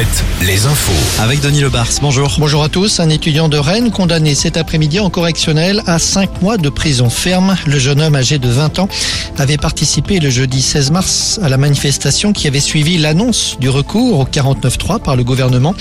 7, les infos. Avec Denis Lebars, bonjour. Bonjour à tous. Un étudiant de Rennes condamné cet après-midi en correctionnel à 5 mois de prison ferme. Le jeune homme âgé de 20 ans avait participé le jeudi 16 mars à la manifestation qui avait suivi l'annonce du recours au 49.3 par le gouvernement.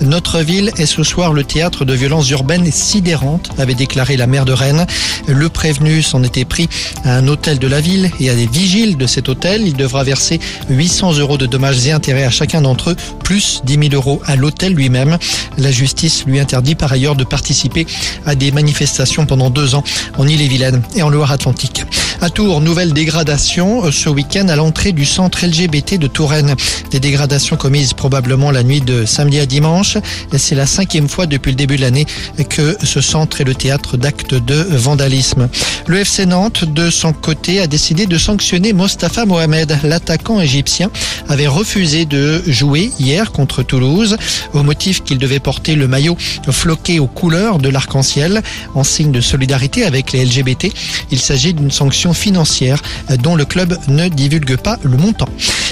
Notre ville est ce soir le théâtre de violences urbaines sidérantes, avait déclaré la maire de Rennes. Le prévenu s'en était pris à un hôtel de la ville et à des vigiles de cet hôtel. Il devra verser 800 euros de dommages et intérêts à chacun d'entre eux, plus 10 000 euros à l'hôtel lui-même. La justice lui interdit par ailleurs de participer à des manifestations pendant deux ans en Ille-et-Vilaine et en Loire-Atlantique. À Tours, nouvelle dégradation ce week-end à l'entrée du centre LGBT de Touraine. Des dégradations commises probablement la nuit de samedi à dimanche. C'est la cinquième fois depuis le début de l'année que ce centre est le théâtre d'actes de vandalisme. Le FC Nantes, de son côté, a décidé de sanctionner Mostafa Mohamed. L'attaquant égyptien avait refusé de jouer hier contre Toulouse au motif qu'il devait porter le maillot floqué aux couleurs de l'arc-en-ciel en signe de solidarité avec les LGBT. Il s'agit d'une sanction financière dont le club ne divulgue pas le montant.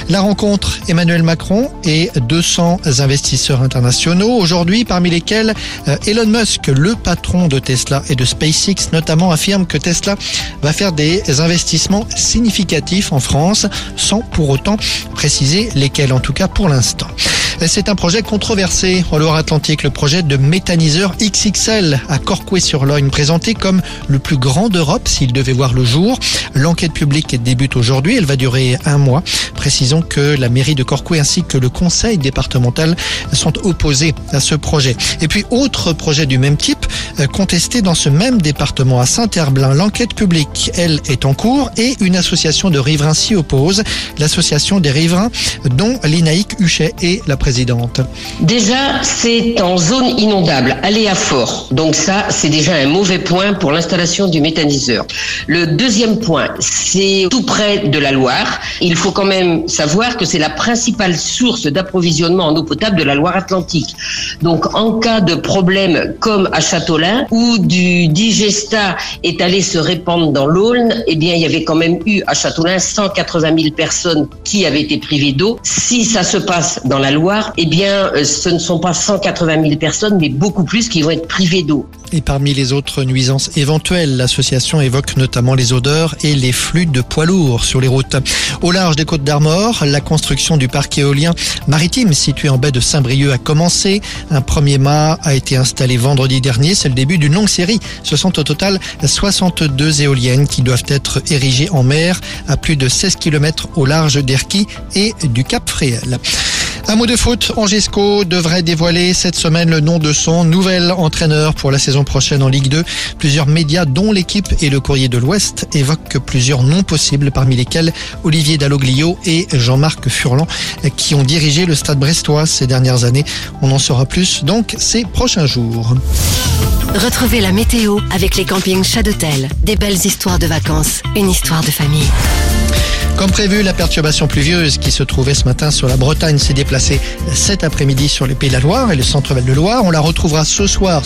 La rencontre Emmanuel Macron et 200 investisseurs internationaux aujourd'hui, parmi lesquels euh, Elon Musk, le patron de Tesla et de SpaceX notamment, affirme que Tesla va faire des investissements significatifs en France sans pour autant préciser lesquels, en tout cas pour l'instant. C'est un projet controversé en Loire-Atlantique, le projet de méthaniseur XXL à Corcoué-sur-Logne, présenté comme le plus grand d'Europe s'il devait voir le jour. L'enquête publique débute aujourd'hui, elle va durer un mois. Précisons que la mairie de Corcoué ainsi que le conseil départemental sont opposés à ce projet. Et puis, autre projet du même type, euh, contesté dans ce même département à Saint-Herblain. L'enquête publique, elle, est en cours et une association de riverains s'y oppose, l'association des riverains dont l'INAIC Huchet est la Déjà, c'est en zone inondable, à fort. Donc ça, c'est déjà un mauvais point pour l'installation du méthaniseur. Le deuxième point, c'est tout près de la Loire. Il faut quand même savoir que c'est la principale source d'approvisionnement en eau potable de la Loire-Atlantique. Donc en cas de problème comme à Châteaulin, où du digesta est allé se répandre dans l'Aulne, eh bien il y avait quand même eu à Châteaulin 180 000 personnes qui avaient été privées d'eau. Si ça se passe dans la Loire, eh bien euh, ce ne sont pas 180 000 personnes, mais beaucoup plus qui vont être privées d'eau. Et parmi les autres nuisances éventuelles, l'association évoque notamment les odeurs et les flux de poids lourds sur les routes. Au large des côtes d'Armor, la construction du parc éolien maritime situé en baie de Saint-Brieuc a commencé. Un premier mât a été installé vendredi dernier. C'est le début d'une longue série. Ce sont au total 62 éoliennes qui doivent être érigées en mer à plus de 16 km au large d'Erquy et du Cap Fréhel. Un mot de foot, Angesco devrait dévoiler cette semaine le nom de son nouvel entraîneur pour la saison prochaine en Ligue 2. Plusieurs médias, dont l'équipe et le Courrier de l'Ouest, évoquent plusieurs noms possibles, parmi lesquels Olivier Dalloglio et Jean-Marc Furlan, qui ont dirigé le stade brestois ces dernières années. On en saura plus donc ces prochains jours. Retrouvez la météo avec les campings Chadotel. Des belles histoires de vacances, une histoire de famille. Comme prévu, la perturbation pluvieuse qui se trouvait ce matin sur la Bretagne s'est déplacée cet après-midi sur les Pays de la Loire et le centre-val de Loire. On la retrouvera ce soir